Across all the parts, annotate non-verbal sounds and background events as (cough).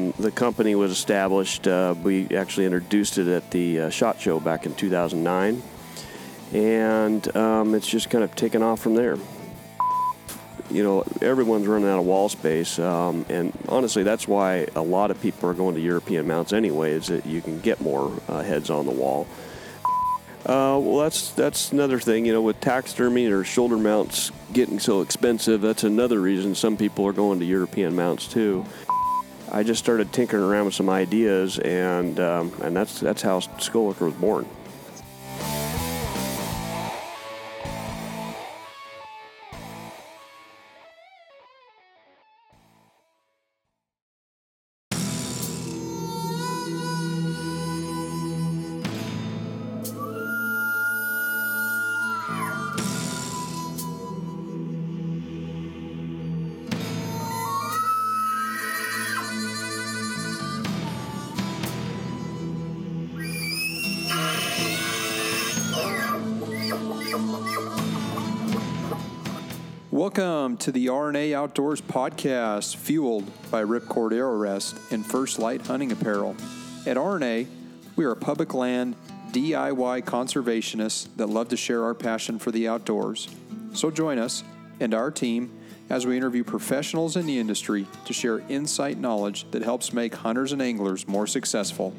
Um, the company was established. Uh, we actually introduced it at the uh, Shot Show back in 2009, and um, it's just kind of taken off from there. You know, everyone's running out of wall space, um, and honestly, that's why a lot of people are going to European mounts anyway. Is that you can get more uh, heads on the wall. Uh, well, that's that's another thing. You know, with taxidermy or shoulder mounts getting so expensive, that's another reason some people are going to European mounts too. I just started tinkering around with some ideas, and um, and that's that's how Skullhooker was born. Welcome to the RNA Outdoors podcast, fueled by Ripcord Arrow Rest and First Lite Hunting Apparel. At RNA, we are a public land DIY conservationists that love to share our passion for the outdoors. So join us and our team as we interview professionals in the industry to share insight knowledge that helps make hunters and anglers more successful.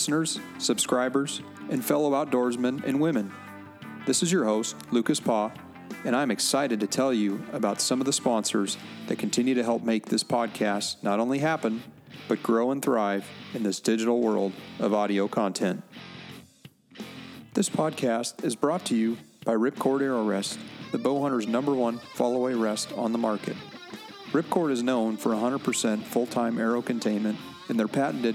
Listeners, subscribers, and fellow outdoorsmen and women. This is your host, Lucas Paw, and I'm excited to tell you about some of the sponsors that continue to help make this podcast not only happen, but grow and thrive in this digital world of audio content. This podcast is brought to you by Ripcord Arrow Rest, the bow hunter's number one fall away rest on the market. Ripcord is known for 100% full time arrow containment and their patented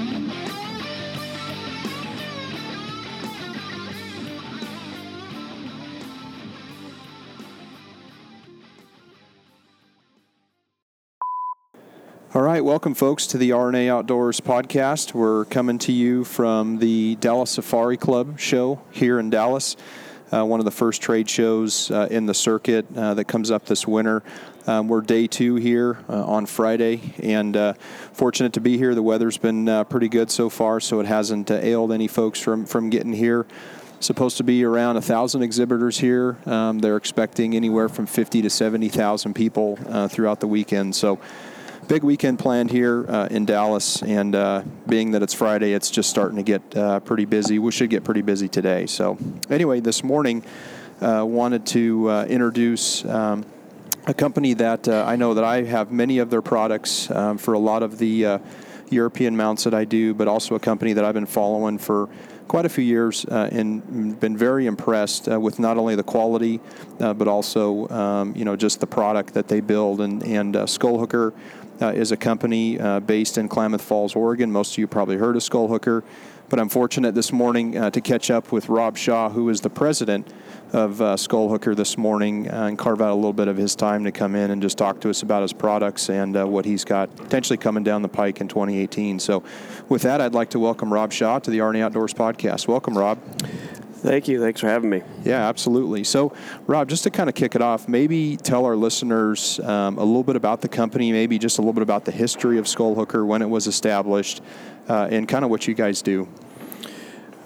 All right, welcome, folks, to the RNA Outdoors podcast. We're coming to you from the Dallas Safari Club show here in Dallas, uh, one of the first trade shows uh, in the circuit uh, that comes up this winter. Um, we're day two here uh, on Friday, and uh, fortunate to be here. The weather's been uh, pretty good so far, so it hasn't ailed any folks from, from getting here supposed to be around a thousand exhibitors here. Um, they're expecting anywhere from 50 to 70,000 people uh, throughout the weekend. So big weekend planned here uh, in Dallas, and uh, being that it's Friday, it's just starting to get uh, pretty busy. We should get pretty busy today. So, anyway, this morning, uh, wanted to uh, introduce. Um, a company that uh, I know that I have many of their products um, for a lot of the European mounts that I do, but also a company that I've been following for quite a few years uh, and been very impressed uh, with not only the quality uh, but also um, you know just the product that they build and and Skullhooker is a company uh, based in Klamath Falls, Oregon. Most of you probably heard of Skull Hooker, but I'm fortunate this morning uh, to catch up with Rob Shaw, who is the president of uh, Skull Hooker this morning, uh, and carve out a little bit of his time to come in and just talk to us about his products and uh, what he's got potentially coming down the pike in 2018. So, with that, I'd like to welcome Rob Shaw to the RNA Outdoors podcast. Welcome, Rob. Thank you. Thanks for having me. Yeah, absolutely. So, Rob, just to kind of kick it off, maybe tell our listeners um, a little bit about the company, maybe just a little bit about the history of Skull Hooker, when it was established, uh, and kind of what you guys do.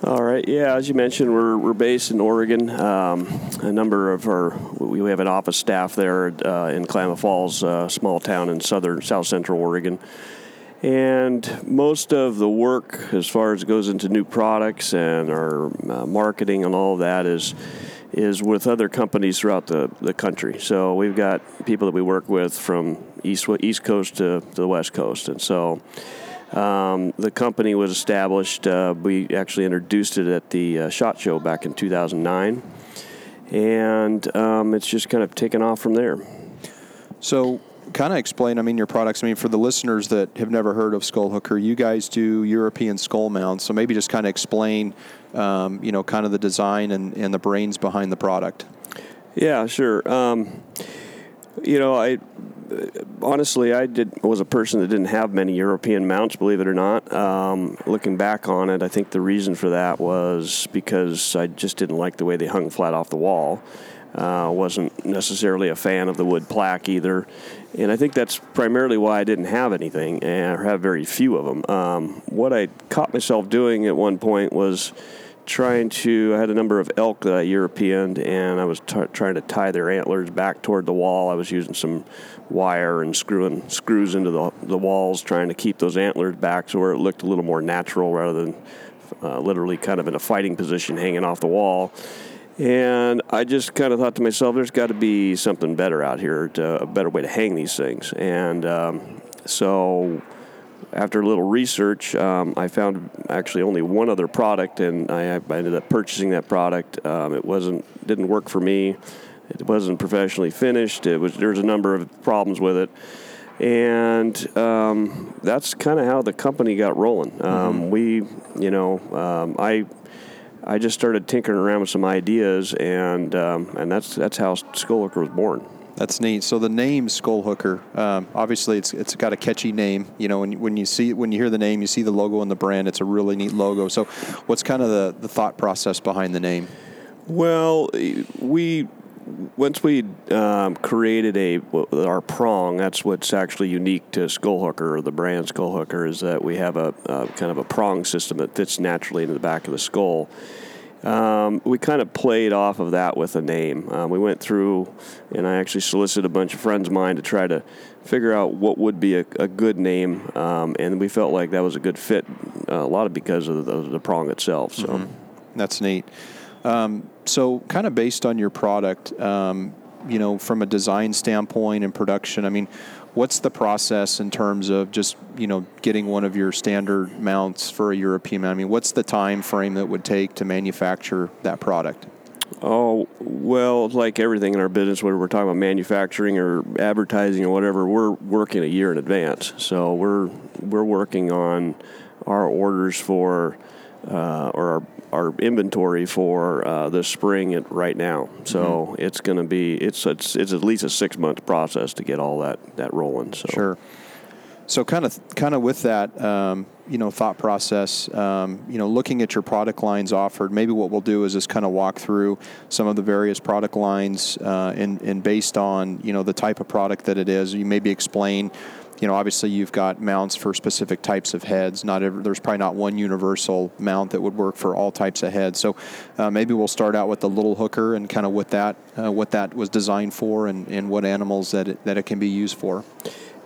All right. Yeah, as you mentioned, we're, we're based in Oregon. Um, a number of our we have an office staff there uh, in Klamath Falls, a uh, small town in southern south central Oregon. And most of the work, as far as it goes into new products and our uh, marketing and all that, is is with other companies throughout the, the country. So we've got people that we work with from east east coast to, to the west coast, and so. Um, the company was established. Uh, we actually introduced it at the uh, Shot Show back in 2009, and um, it's just kind of taken off from there. So, kind of explain, I mean, your products. I mean, for the listeners that have never heard of Skull Hooker, you guys do European skull mounts. So maybe just kind of explain, um, you know, kind of the design and, and the brains behind the product. Yeah, sure. Um, you know, I honestly, I did was a person that didn't have many European mounts, believe it or not. Um, looking back on it, I think the reason for that was because I just didn't like the way they hung flat off the wall. Uh, wasn't necessarily a fan of the wood plaque either, and I think that's primarily why I didn't have anything and have very few of them. Um, what I caught myself doing at one point was trying to. I had a number of elk that I Europeaned, and I was t- trying to tie their antlers back toward the wall. I was using some wire and screwing screws into the, the walls, trying to keep those antlers back so where it looked a little more natural rather than uh, literally kind of in a fighting position hanging off the wall. And I just kind of thought to myself, there's got to be something better out here, to, a better way to hang these things. And um, so after a little research, um, I found actually only one other product, and I, I ended up purchasing that product. Um, it wasn't didn't work for me. It wasn't professionally finished. It was there's a number of problems with it, and um, that's kind of how the company got rolling. Um, mm-hmm. We, you know, um, I I just started tinkering around with some ideas, and um, and that's that's how Skull Hooker was born. That's neat. So the name Skull Hooker, um, obviously, it's it's got a catchy name. You know, when when you see when you hear the name, you see the logo and the brand. It's a really neat logo. So, what's kind of the the thought process behind the name? Well, we once we um, created a our prong, that's what's actually unique to Skullhooker or the brand Skullhooker is that we have a, kind of a prong system that fits naturally into the back of the skull. Um, we kind of played off of that with a name. Um, we went through, and I actually solicited a bunch of friends of mine to try to figure out what would be a, a good name, um, and we felt like that was a good fit. Uh, a lot of because of the, the prong itself. So mm-hmm. that's neat. Um, so, kind of based on your product, um, you know, from a design standpoint and production, I mean, what's the process in terms of just you know getting one of your standard mounts for a European mount? I mean, what's the time frame that would take to manufacture that product? Oh well, like everything in our business, whether we're talking about manufacturing or advertising or whatever, we're working a year in advance. So we're we're working on our orders for uh, or our our inventory for uh, the spring right now. So mm-hmm. it's going to be it's, it's it's at least a six month process to get all that that rolling. So sure. So kind of kind of with that, um, you know, thought process, um, you know, looking at your product lines offered. Maybe what we'll do is just kind of walk through some of the various product lines, uh, and and based on you know the type of product that it is, you maybe explain you know, obviously you've got mounts for specific types of heads. Not every, there's probably not one universal mount that would work for all types of heads. So uh, maybe we'll start out with the little hooker and kind of what that uh, what that was designed for and, and what animals that it, that it can be used for.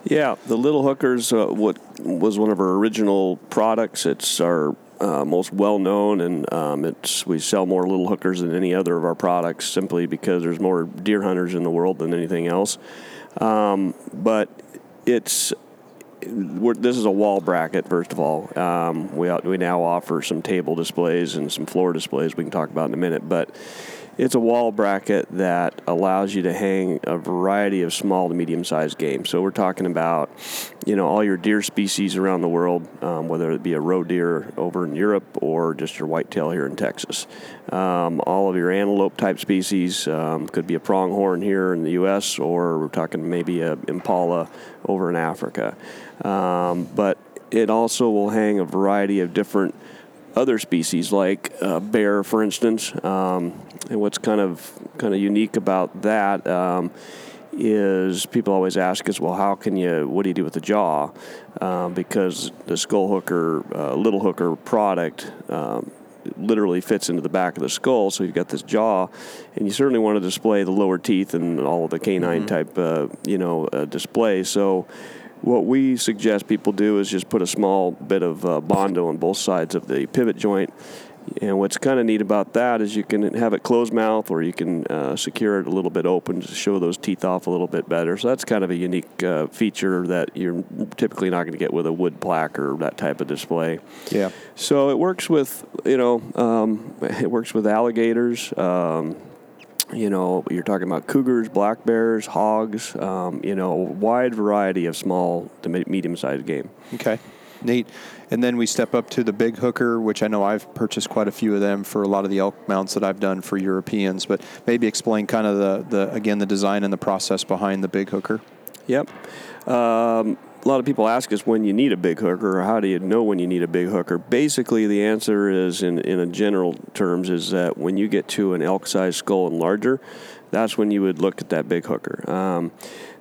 Yeah, the little hookers uh, what was one of our original products. It's our uh, most well known, and um, it's we sell more little hookers than any other of our products simply because there's more deer hunters in the world than anything else. Um, but it's this is a wall bracket. First of all, um, we we now offer some table displays and some floor displays. We can talk about in a minute, but it's a wall bracket that allows you to hang a variety of small to medium sized game. So we're talking about, you know, all your deer species around the world, um, whether it be a roe deer over in Europe or just your whitetail here in Texas. Um, all of your antelope type species um, could be a pronghorn here in the U.S. or we're talking maybe a impala over in Africa. Um, but it also will hang a variety of different other species like uh, bear, for instance. Um, and what's kind of kind of unique about that um, is people always ask us, well, how can you? What do you do with the jaw? Um, because the skull hooker, uh, little hooker product. Um, literally fits into the back of the skull, so you've got this jaw, and you certainly want to display the lower teeth and all of the canine mm-hmm. type, uh, you know, uh, display. So, what we suggest people do is just put a small bit of uh, bondo on both sides of the pivot joint and what's kind of neat about that is you can have it closed mouth or you can uh, secure it a little bit open to show those teeth off a little bit better. So that's kind of a unique uh, feature that you're typically not going to get with a wood plaque or that type of display. Yeah. So it works with, you know, um, (laughs) it works with alligators. Um, you know, you're talking about cougars, black bears, hogs, um, you know, a wide variety of small to medium sized game. Okay. Neat. And then we step up to the big hooker, which I know I've purchased quite a few of them for a lot of the elk mounts that I've done for Europeans. But maybe explain kind of the, the again the design and the process behind the big hooker. Yep. Um, a lot of people ask us when you need a big hooker or how do you know when you need a big hooker. Basically the answer is in, in a general terms is that when you get to an elk size skull and larger that's when you would look at that big hooker. Um,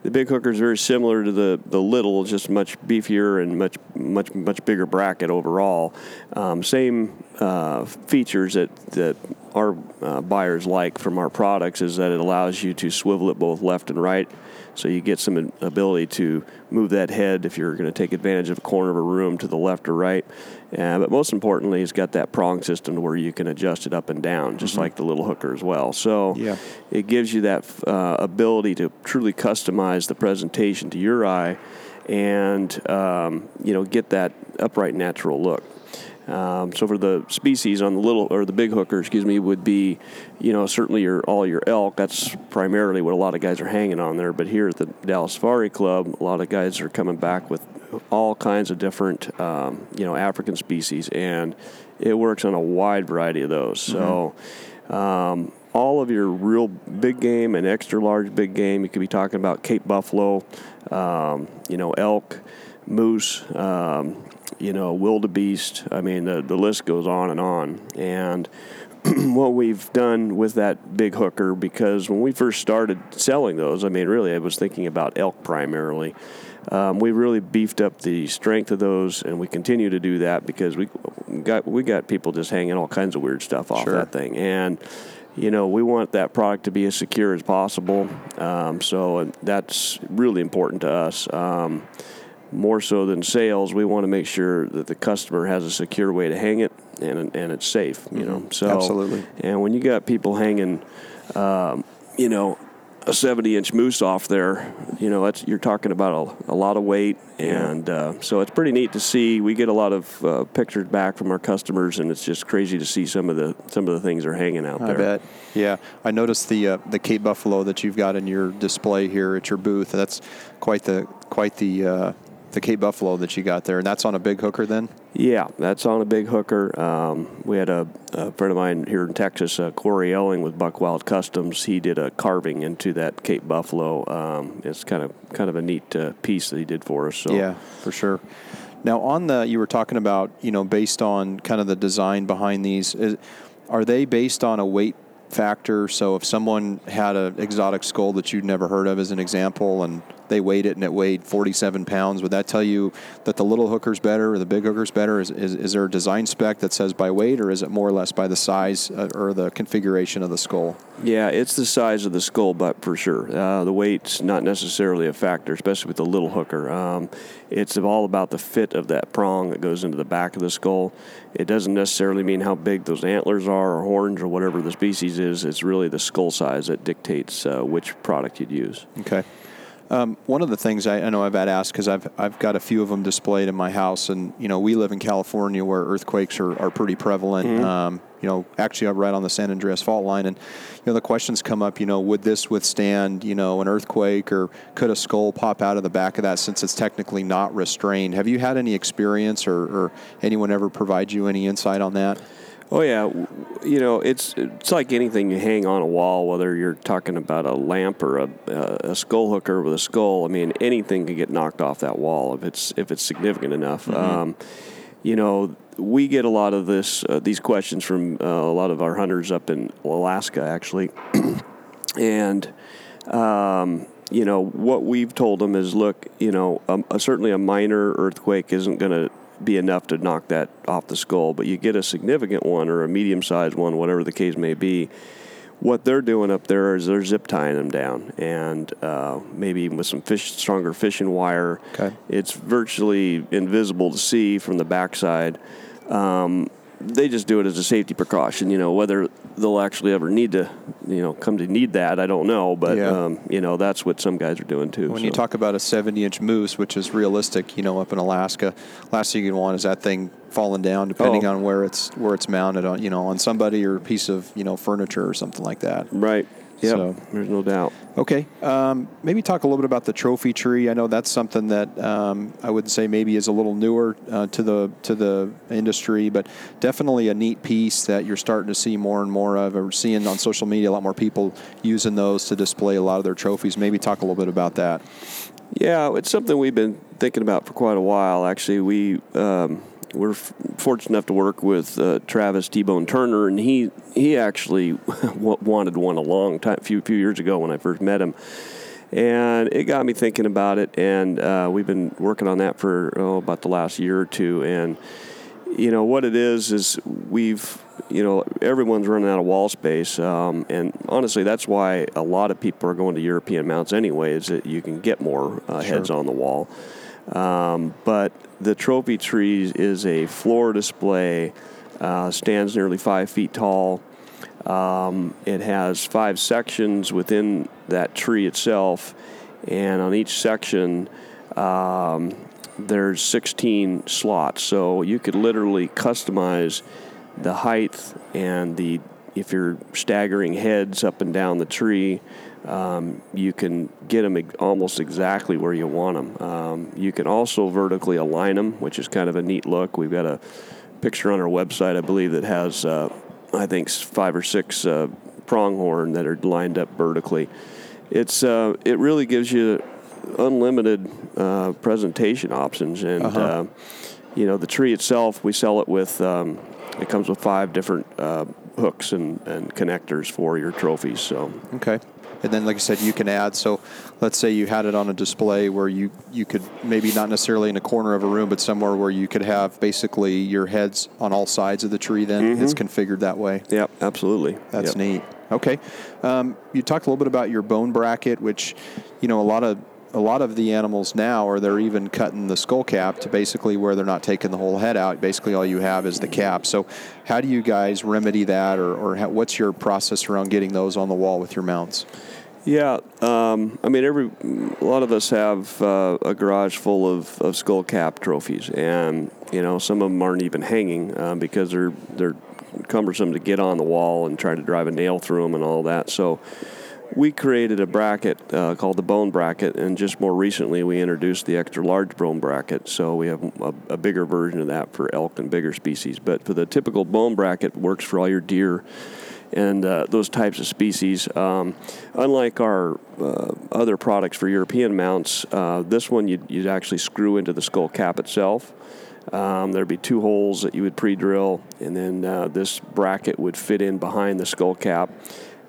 the big hooker is very similar to the, the little, just much beefier and much much much bigger bracket overall. Um, same uh, features that that our uh, buyers like from our products is that it allows you to swivel it both left and right so you get some ability to move that head if you're going to take advantage of a corner of a room to the left or right. Uh, but most importantly, it's got that prong system where you can adjust it up and down, just mm-hmm. like the little hooker as well. So yeah. it gives you that uh, ability to truly customize the presentation to your eye and um, you know get that upright natural look. Um, so for the species on the little or the big hooker, excuse me, would be, you know, certainly your all your elk. That's primarily what a lot of guys are hanging on there. But here at the Dallas Safari Club, a lot of guys are coming back with all kinds of different, um, you know, African species, and it works on a wide variety of those. Mm-hmm. So. Um, all of your real big game and extra large big game. You could be talking about Cape buffalo, um, you know, elk, moose, um, you know, wildebeest. I mean, the, the list goes on and on. And (clears throat) what we've done with that big hooker, because when we first started selling those, I mean, really, I was thinking about elk primarily. Um, we really beefed up the strength of those, and we continue to do that because we got we got people just hanging all kinds of weird stuff off sure. that thing, and you know we want that product to be as secure as possible. Um, so that's really important to us. Um, more so than sales, we want to make sure that the customer has a secure way to hang it and and it's safe. You know, mm-hmm. so absolutely. And when you got people hanging, um, you know, a 70 inch moose off there, you know, that's you're talking about a, a lot of weight, and uh, so it's pretty neat to see. We get a lot of uh, pictures back from our customers, and it's just crazy to see some of the some of the things are hanging out there. I bet. Yeah, I noticed the uh, the Cape Buffalo that you've got in your display here at your booth. That's quite the quite the uh, the Cape Buffalo that you got there, and that's on a big hooker then? Yeah, that's on a big hooker. Um, we had a, a, friend of mine here in Texas, uh, Corey Elling with Buck Wild Customs. He did a carving into that Cape Buffalo. Um, it's kind of kind of a neat uh, piece that he did for us. So. Yeah, for sure. Now, on the you were talking about, you know, based on kind of the design behind these, is, are they based on a weight factor? So, if someone had an exotic skull that you'd never heard of, as an example, and they weighed it and it weighed 47 pounds. Would that tell you that the little hooker's better or the big hooker's better? Is, is, is there a design spec that says by weight or is it more or less by the size uh, or the configuration of the skull? Yeah, it's the size of the skull, but for sure. Uh, the weight's not necessarily a factor, especially with the little hooker. Um, it's all about the fit of that prong that goes into the back of the skull. It doesn't necessarily mean how big those antlers are or horns or whatever the species is. It's really the skull size that dictates uh, which product you'd use. Okay. Um, one of the things I, I know I've had asked because I've I've got a few of them displayed in my house, and you know we live in California where earthquakes are, are pretty prevalent. Mm-hmm. Um, you know, actually, I'm right on the San Andreas Fault line, and you know the questions come up. You know, would this withstand you know an earthquake, or could a skull pop out of the back of that since it's technically not restrained? Have you had any experience, or, or anyone ever provide you any insight on that? Oh yeah, you know it's it's like anything you hang on a wall, whether you're talking about a lamp or a, a skull hooker with a skull. I mean, anything can get knocked off that wall if it's if it's significant enough. Um, you know, we get a lot of this uh, these questions from uh, a lot of our hunters up in Alaska, actually, (clears throat) and. Um, you know what we've told them is, look, you know, um, a, certainly a minor earthquake isn't going to be enough to knock that off the skull, but you get a significant one or a medium-sized one, whatever the case may be. What they're doing up there is they're zip tying them down, and uh, maybe even with some fish, stronger fishing wire. Okay. It's virtually invisible to see from the backside. Um, they just do it as a safety precaution. You know, whether they'll actually ever need to, you know, come to need that, I don't know. But Yeah. um, you know, that's what some guys are doing too. When you talk about a 70 inch moose, which is realistic, you know, up in Alaska, last thing you want is that thing falling down, depending Oh. on where it's where it's mounted on, you know, on somebody or a piece of you know furniture or something like that. right, yep, So- there's no doubt. Okay, um, maybe talk a little bit about the trophy tree. I know that's something that um, I would say maybe is a little newer uh, to the to the industry, but definitely a neat piece that you're starting to see more and more of. Or seeing on social media a lot more people using those to display a lot of their trophies. Maybe talk a little bit about that. Yeah, it's something we've been thinking about for quite a while. Actually, we um, we're f- fortunate enough to work with uh, Travis T Bone Turner, and he he actually (laughs) wanted one a long time, few few years ago when I first met him, and it got me thinking about it. And uh, we've been working on that for oh, about the last year or two, and you know what it is is we've you know everyone's running out of wall space um, and honestly that's why a lot of people are going to european mounts anyway is that you can get more uh, heads on the wall um, but the trophy tree is a floor display uh, stands nearly five feet tall um, it has five sections within that tree itself, and on each section, um, there's 16 slots. So you could literally customize the height and the if you're staggering heads up and down the tree, um, you can get them almost exactly where you want them. Um, you can also vertically align them, which is kind of a neat look. We've got a picture on our website, I believe, that has uh, I think five or six uh, pronghorn that are lined up vertically. It's uh, it really gives you unlimited uh, presentation options, and uh you know the tree itself. We sell it with um, it comes with five different uh, hooks and, and connectors for your trophies. So Okay. And then, like I said, you can add. So, let's say you had it on a display where you you could maybe not necessarily in a corner of a room, but somewhere where you could have basically your heads on all sides of the tree. Then it's configured that way. yep, absolutely. That's Yep. neat. Okay, um, you talked a little bit about your bone bracket, which you know a lot of a lot of the animals now, or they're even cutting the skull cap to basically where they're not taking the whole head out. Basically, all you have is the cap. So, how do you guys remedy that, or, or how, what's your process around getting those on the wall with your mounts? Yeah, um, I mean, every a lot of us have uh, a garage full of, of skull cap trophies, and you know some of them aren't even hanging uh, because they're they're cumbersome to get on the wall and try to drive a nail through them and all that. So we created a bracket uh, called the bone bracket, and just more recently we introduced the extra large bone bracket. So we have a, a bigger version of that for elk and bigger species. But for the typical bone bracket, works for all your deer and uh, those types of species. Um, unlike our uh, other products for European mounts, uh, this one you'd, you'd actually screw into the skull cap itself. Um, there'd be two holes that you would pre-drill, and then uh, this bracket would fit in behind the skull cap.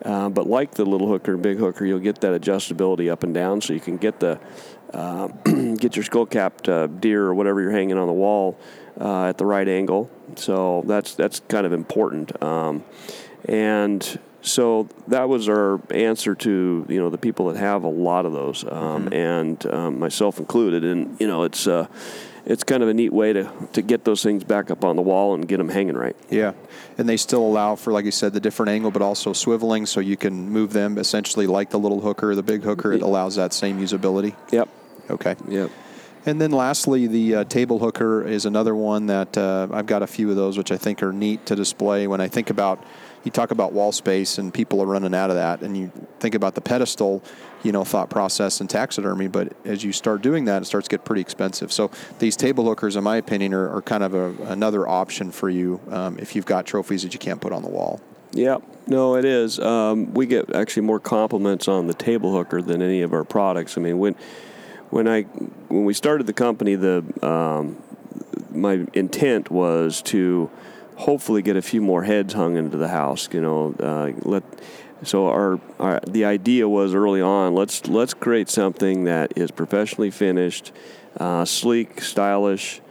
Uh, but like the little hooker and big hooker, you'll get that adjustability up and down, so you can get the uh, (clears throat) get your skull capped uh, deer or whatever you're hanging on the wall uh, at the right angle. So that's that's kind of important. Um, and so that was our answer to you know the people that have a lot of those, um, and um, myself included. And you know it's uh, it's kind of a neat way to, to get those things back up on the wall and get them hanging right. Yeah, and they still allow for, like you said, the different angle, but also swiveling, so you can move them essentially like the little hooker, the big hooker. It allows that same usability. Yep. Okay. Yep. And then lastly, the uh, table hooker is another one that uh, I've got a few of those, which I think are neat to display. When I think about, you talk about wall space and people are running out of that, and you think about the pedestal, you know, thought process and taxidermy. But as you start doing that, it starts to get pretty expensive. So these table hookers, in my opinion, are, are kind of a, another option for you um, if you've got trophies that you can't put on the wall. Yeah, no, it is. Um, we get actually more compliments on the table hooker than any of our products. I mean, when when I when we started the company, the um, my intent was to hopefully get a few more heads hung into the house. You know, uh, let so our, our the idea was early on let's let's create something that is professionally finished, uh, sleek, stylish.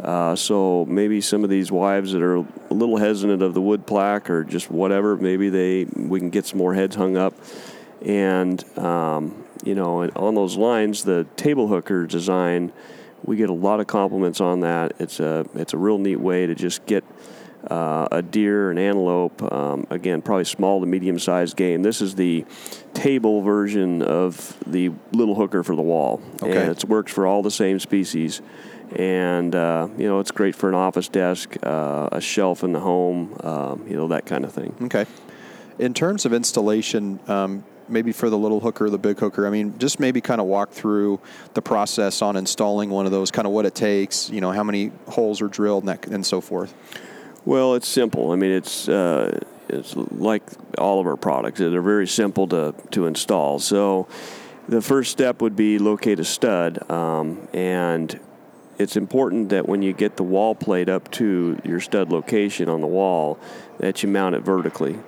Uh, so maybe some of these wives that are a little hesitant of the wood plaque or just whatever, maybe they we can get some more heads hung up, and um, you know, on those lines, the table hooker design, we get a lot of compliments on that. It's a it's a real neat way to just get uh, a deer, an antelope, um, again, probably small to medium sized game. This is the table version of the little hooker for the wall. Okay. And it works for all the same species. And, uh, you know, it's great for an office desk, uh, a shelf in the home, um, you know, that kind of thing. Okay. In terms of installation, um, maybe for the little hooker, the big hooker, I mean, just maybe kind of walk through the process on installing one of those, kind of what it takes, you know, how many holes are drilled and, that, and so forth. Well, it's simple. I mean, it's uh, it's like all of our products. They're very simple to to install. So, the first step would be locate a stud, um, and it's important that when you get the wall plate up to your stud location on the wall, that you mount it vertically.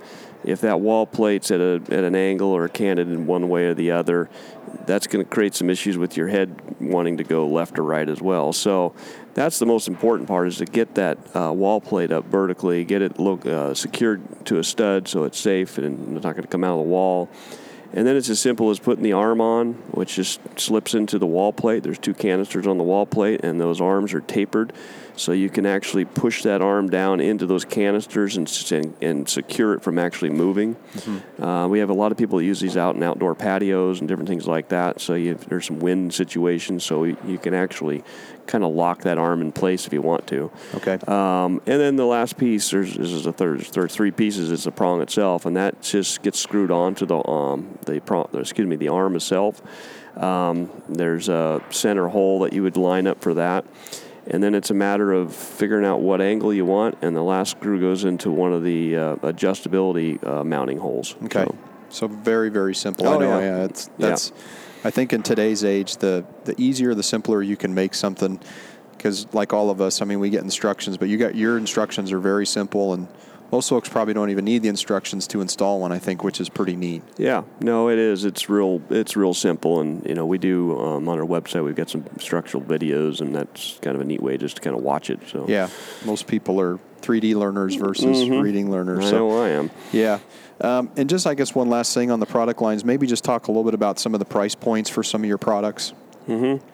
If that wall plate's at a at an angle or canted in one way or the other, that's going to create some issues with your head wanting to go left or right as well. So that's the most important part is to get that uh, wall plate up vertically, get it uh, secured to a stud so it's safe and it's not going to come out of the wall. And then it's as simple as putting the arm on, which just slips into the wall plate. There's two canisters on the wall plate, and those arms are tapered. So you can actually push that arm down into those canisters and, and, and secure it from actually moving. Mm-hmm. Uh, we have a lot of people that use these out in outdoor patios and different things like that. So you, there's some wind situations, so you, can actually kind of lock that arm in place if you want to. Okay. Um, and then the last piece, there's, there's a third, third three pieces. It's the prong itself, and that just gets screwed onto the um, the prong, excuse me, the arm itself. Um, there's a center hole that you would line up for that and then it's a matter of figuring out what angle you want, and the last screw goes into one of the uh, adjustability uh, mounting holes. Okay. So. so. very very simple. Oh, I know. Yeah. yeah it's, that's. Yeah. I think in today's age, the the easier, the simpler you can make something. Because like all of us, I mean, we get instructions, but you got your instructions are very simple and most folks probably don't even need the instructions to install one. I think, which is pretty neat. Yeah, no, it is. It's real. It's real simple, and you know, we do um, on our website. We've got some structural videos, and that's kind of a neat way just to kind of watch it. So yeah, most people are 3D learners versus mm-hmm. reading learners. I so, know I am. Yeah. Um, and just, I guess, one last thing on the product lines. Maybe just talk a little bit about some of the price points for some of your products. Mm-hmm.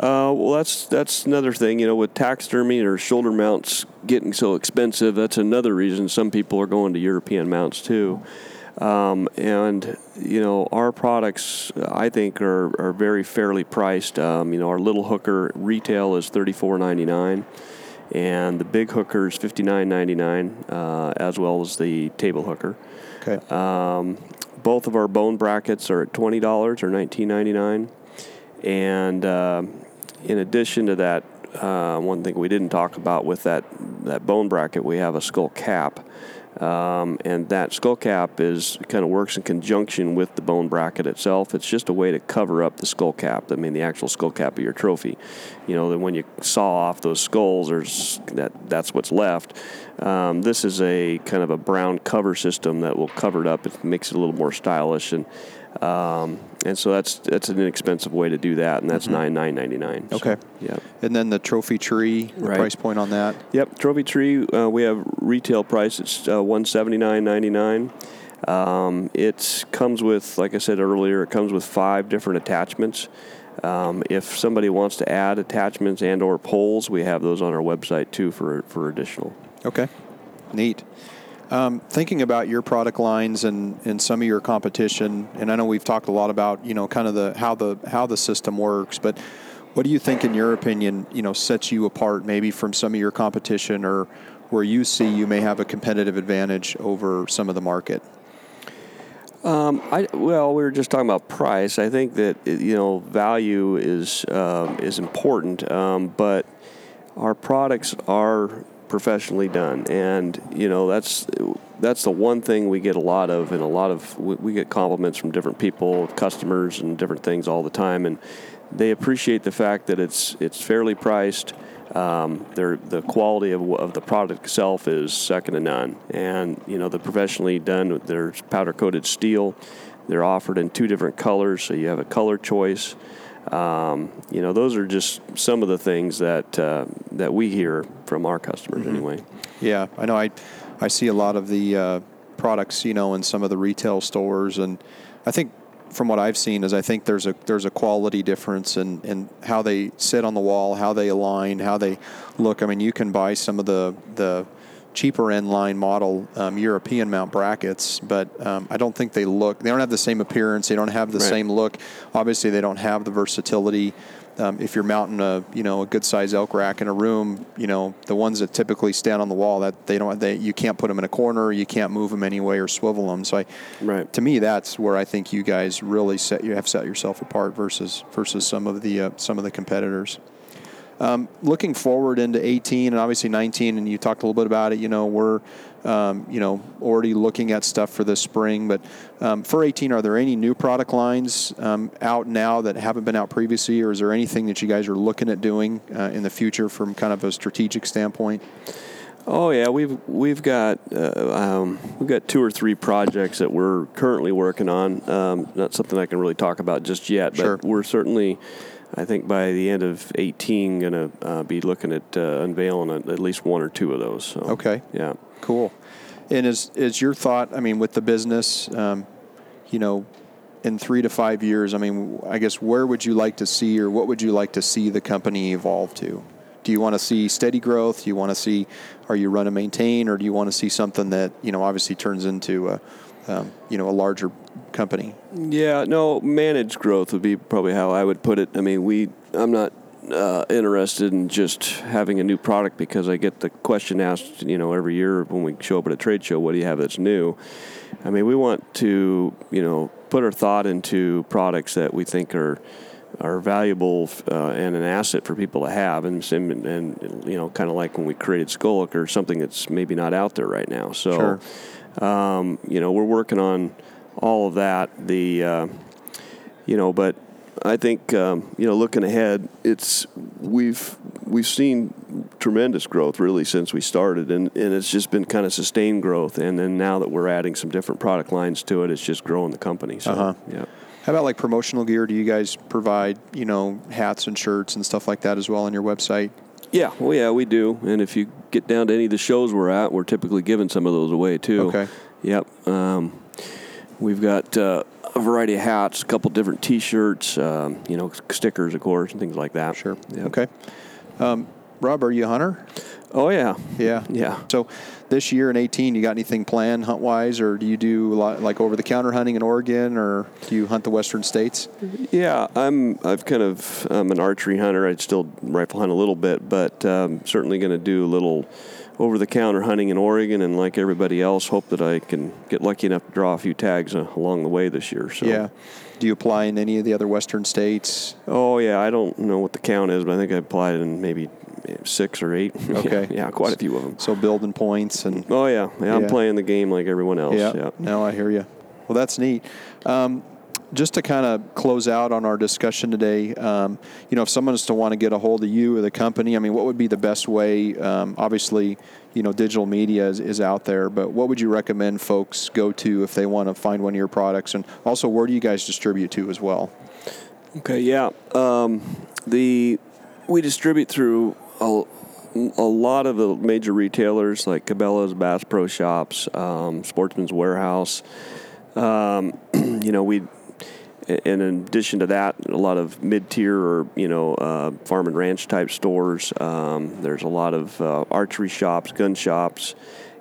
Uh, well, that's that's another thing. You know, with taxidermy or shoulder mounts getting so expensive, that's another reason some people are going to European mounts too. Um, and you know, our products I think are, are very fairly priced. Um, you know, our little hooker retail is thirty four ninety nine, and the big hooker is fifty nine ninety nine, uh, as well as the table hooker. Okay. Um, both of our bone brackets are at twenty dollars or nineteen ninety nine and uh, in addition to that, uh, one thing we didn't talk about with that, that bone bracket, we have a skull cap. Um, and that skull cap is kind of works in conjunction with the bone bracket itself. It's just a way to cover up the skull cap. I mean, the actual skull cap of your trophy. You know, that when you saw off those skulls, there's that that's what's left. Um, this is a kind of a brown cover system that will cover it up. It makes it a little more stylish and um, and so that's that's an inexpensive way to do that, and that's mm-hmm. nine nine ninety nine. Okay. So, yeah. And then the trophy tree, the right. price point on that. Yep, trophy tree. Uh, we have retail price. It's uh, one seventy nine ninety nine. Um, it comes with, like I said earlier, it comes with five different attachments. Um, if somebody wants to add attachments and or poles, we have those on our website too for for additional. Okay, neat. Um, thinking about your product lines and, and some of your competition, and I know we've talked a lot about you know kind of the how the how the system works, but what do you think, in your opinion, you know sets you apart maybe from some of your competition, or where you see you may have a competitive advantage over some of the market? Um, I, well, we were just talking about price. I think that you know value is um, is important, um, but our products are professionally done, and you know that's that's the one thing we get a lot of, and a lot of we, get compliments from different people, customers, and different things all the time, and they appreciate the fact that it's it's fairly priced. Um, the quality of, of the product itself is second to none. And, you know, the professionally done, there's powder coated steel. They're offered in two different colors, so you have a color choice. Um, you know, those are just some of the things that uh, that we hear from our customers, mm-hmm. anyway. Yeah, I know. I I see a lot of the uh, products, you know, in some of the retail stores, and I think from what I've seen is I think there's a there's a quality difference in, in how they sit on the wall, how they align, how they look. I mean, you can buy some of the the cheaper end line model um, European mount brackets, but um, I don't think they look. They don't have the same appearance. They don't have the right. same look. Obviously, they don't have the versatility um, if you're mounting a you know a good size elk rack in a room, you know the ones that typically stand on the wall that they don't they you can't put them in a corner, you can't move them anyway or swivel them. So I, right. to me, that's where I think you guys really set you have set yourself apart versus versus some of the uh, some of the competitors. Um, looking forward into 18 and obviously 19, and you talked a little bit about it. You know, we're um, you know already looking at stuff for this spring. But um, for 18, are there any new product lines um, out now that haven't been out previously, or is there anything that you guys are looking at doing uh, in the future from kind of a strategic standpoint? Oh yeah, we've we've got uh, um, we've got two or three projects that we're currently working on. Um, not something I can really talk about just yet, but sure. we're certainly I think by the end of 18, going to uh, be looking at uh, unveiling at least one or two of those. So, okay. Yeah. Cool. And is is your thought? I mean, with the business, um, you know, in three to five years, I mean, I guess where would you like to see, or what would you like to see the company evolve to? Do you want to see steady growth? Do you want to see, are you run and maintain, or do you want to see something that you know obviously turns into a, um, you know, a larger company? Yeah, no, managed growth would be probably how I would put it. I mean, we, I'm not uh, interested in just having a new product because I get the question asked, you know, every year when we show up at a trade show, what do you have that's new? I mean, we want to, you know, put our thought into products that we think are are valuable uh, and an asset for people to have, and and, and you know, kind of like when we created Skull Hooker something that's maybe not out there right now. So, sure. Um, you know, we're working on all of that. The uh, you know, but I think um, you know, looking ahead, it's we've we've seen tremendous growth really since we started, and, and it's just been kind of sustained growth. And then now that we're adding some different product lines to it, it's just growing the company. So, uh-huh. yeah. How about like promotional gear? Do you guys provide you know hats and shirts and stuff like that as well on your website? Yeah, well, yeah, we do. And if you get down to any of the shows we're at, we're typically giving some of those away too. Okay. Yep. Um, we've got. Uh, a variety of hats, a couple different T-shirts, um, you know, stickers, of course, and things like that. Sure. Yep. Okay. Um, Rob, are you a hunter? Oh yeah, yeah, yeah. So this year in eighteen, you got anything planned hunt wise, or do you do a lot, like over the counter hunting in Oregon, or do you hunt the western states? Yeah, I'm. I've kind of. I'm an archery hunter. I'd still rifle hunt a little bit, but um, certainly going to do a little over the counter hunting in Oregon, and like everybody else, hope that I can get lucky enough to draw a few tags uh, along the way this year. So yeah. Do you apply in any of the other western states? Oh yeah, I don't know what the count is, but I think I applied in maybe six or eight. (laughs) Okay, yeah, yeah, quite a few of them. So building points and oh yeah, yeah, I'm playing the game like everyone else. Yeah, yeah. no, I hear you. Well, that's neat. Um, just to kind of close out on our discussion today, um, you know, if someone is to want to get a hold of you or the company, I mean, what would be the best way? Um, obviously, you know, digital media is, is out there, but what would you recommend folks go to if they want to find one of your products? And also, where do you guys distribute to as well? Okay, yeah. Um, the we distribute through a, a lot of the major retailers like Cabela's, Bass Pro Shops, um, Sportsman's Warehouse. Um, (clears throat) you know, we in addition to that, a lot of mid-tier or you know uh, farm and ranch type stores. Um, there's a lot of uh, archery shops, gun shops,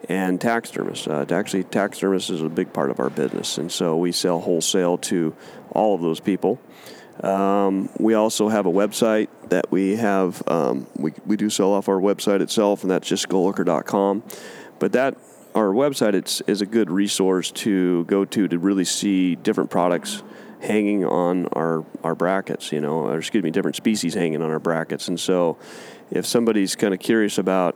and taxidermists. Uh, actually, taxidermists is a big part of our business, and so we sell wholesale to all of those people. Um, we also have a website that we have. Um, we, we do sell off our website itself, and that's just skullhooker.com. But that our website it's, is a good resource to go to to really see different products hanging on our, our brackets, you know, or excuse me, different species hanging on our brackets. And so if somebody's kind of curious about,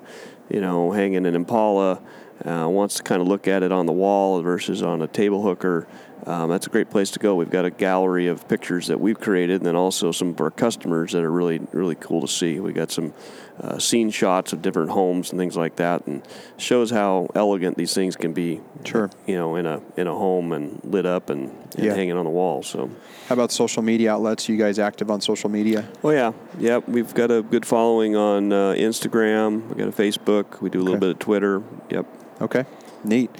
you know, hanging an impala, uh, wants to kind of look at it on the wall versus on a table hooker, um, that's a great place to go. We've got a gallery of pictures that we've created, and then also some of our customers that are really, really cool to see. We got some uh, scene shots of different homes and things like that, and shows how elegant these things can be. Sure. You know, in a in a home and lit up and, and Yeah. hanging on the wall. So. How about social media outlets? You guys active on social media? Oh yeah, yeah. We've got a good following on uh, Instagram. We got a Facebook. We do a little Okay. bit of Twitter. Yep. Okay, neat.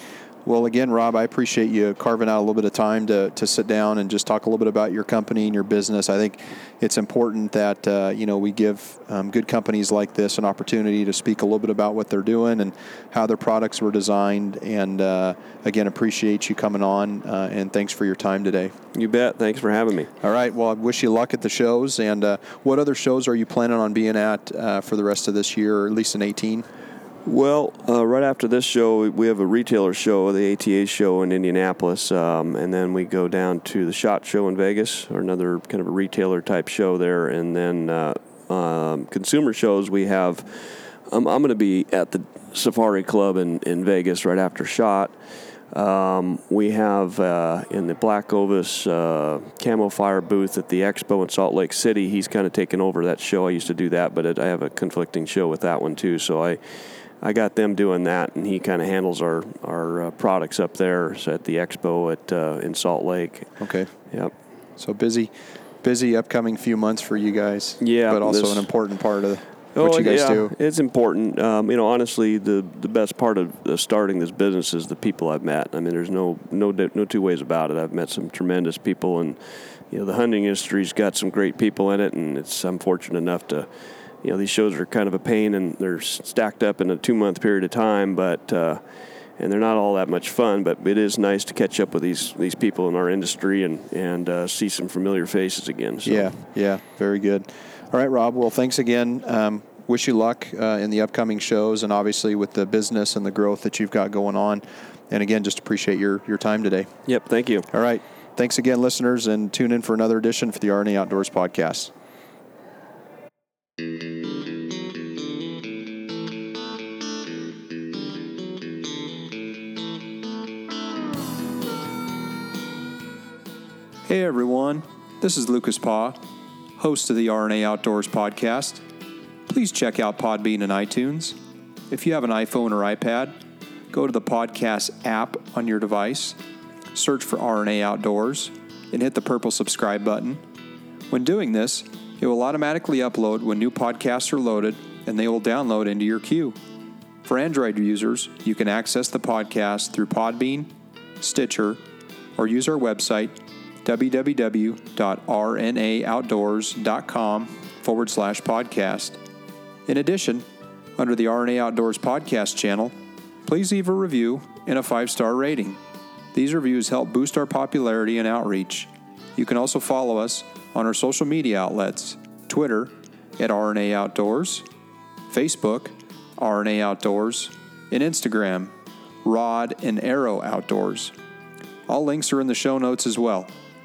Well, again, Rob, I appreciate you carving out a little bit of time to, to sit down and just talk a little bit about your company and your business. I think it's important that uh, you know we give um, good companies like this an opportunity to speak a little bit about what they're doing and how their products were designed. And uh, again, appreciate you coming on uh, and thanks for your time today. You bet. Thanks for having me. All right. Well, I wish you luck at the shows. And uh, what other shows are you planning on being at uh, for the rest of this year, or at least in 18? Well, uh, right after this show, we have a retailer show, the ATA show in Indianapolis, um, and then we go down to the Shot Show in Vegas, or another kind of a retailer type show there, and then uh, um, consumer shows. We have. Um, I'm going to be at the Safari Club in, in Vegas right after Shot. Um, we have uh, in the Black Ovis uh, Camo Fire booth at the Expo in Salt Lake City. He's kind of taken over that show. I used to do that, but it, I have a conflicting show with that one too. So I, I got them doing that, and he kind of handles our our uh, products up there so at the Expo at uh, in Salt Lake. Okay. Yep. So busy, busy upcoming few months for you guys. Yeah, but also this- an important part of what you guys Oh, yeah, do. It's important. Um, you know, honestly, the the best part of starting this business is the people I've met. I mean, there's no no no two ways about it. I've met some tremendous people, and you know, the hunting industry's got some great people in it, and it's I'm fortunate enough to. You know, these shows are kind of a pain, and they're stacked up in a two month period of time, but. Uh, and they're not all that much fun, but it is nice to catch up with these these people in our industry and and uh, see some familiar faces again. So. Yeah, yeah, very good. All right, Rob. Well, thanks again. Um, wish you luck uh, in the upcoming shows, and obviously with the business and the growth that you've got going on. And again, just appreciate your your time today. Yep. Thank you. All right. Thanks again, listeners, and tune in for another edition for the RNA Outdoors podcast. Hey everyone, this is Lucas Paw, host of the RNA Outdoors podcast. Please check out Podbean and iTunes. If you have an iPhone or iPad, go to the podcast app on your device, search for RNA Outdoors, and hit the purple subscribe button. When doing this, it will automatically upload when new podcasts are loaded and they will download into your queue. For Android users, you can access the podcast through Podbean, Stitcher, or use our website www.rnaoutdoors.com forward slash podcast. In addition, under the RNA Outdoors podcast channel, please leave a review and a five star rating. These reviews help boost our popularity and outreach. You can also follow us on our social media outlets Twitter at RNA Outdoors, Facebook, RNA Outdoors, and Instagram, Rod and Arrow Outdoors. All links are in the show notes as well.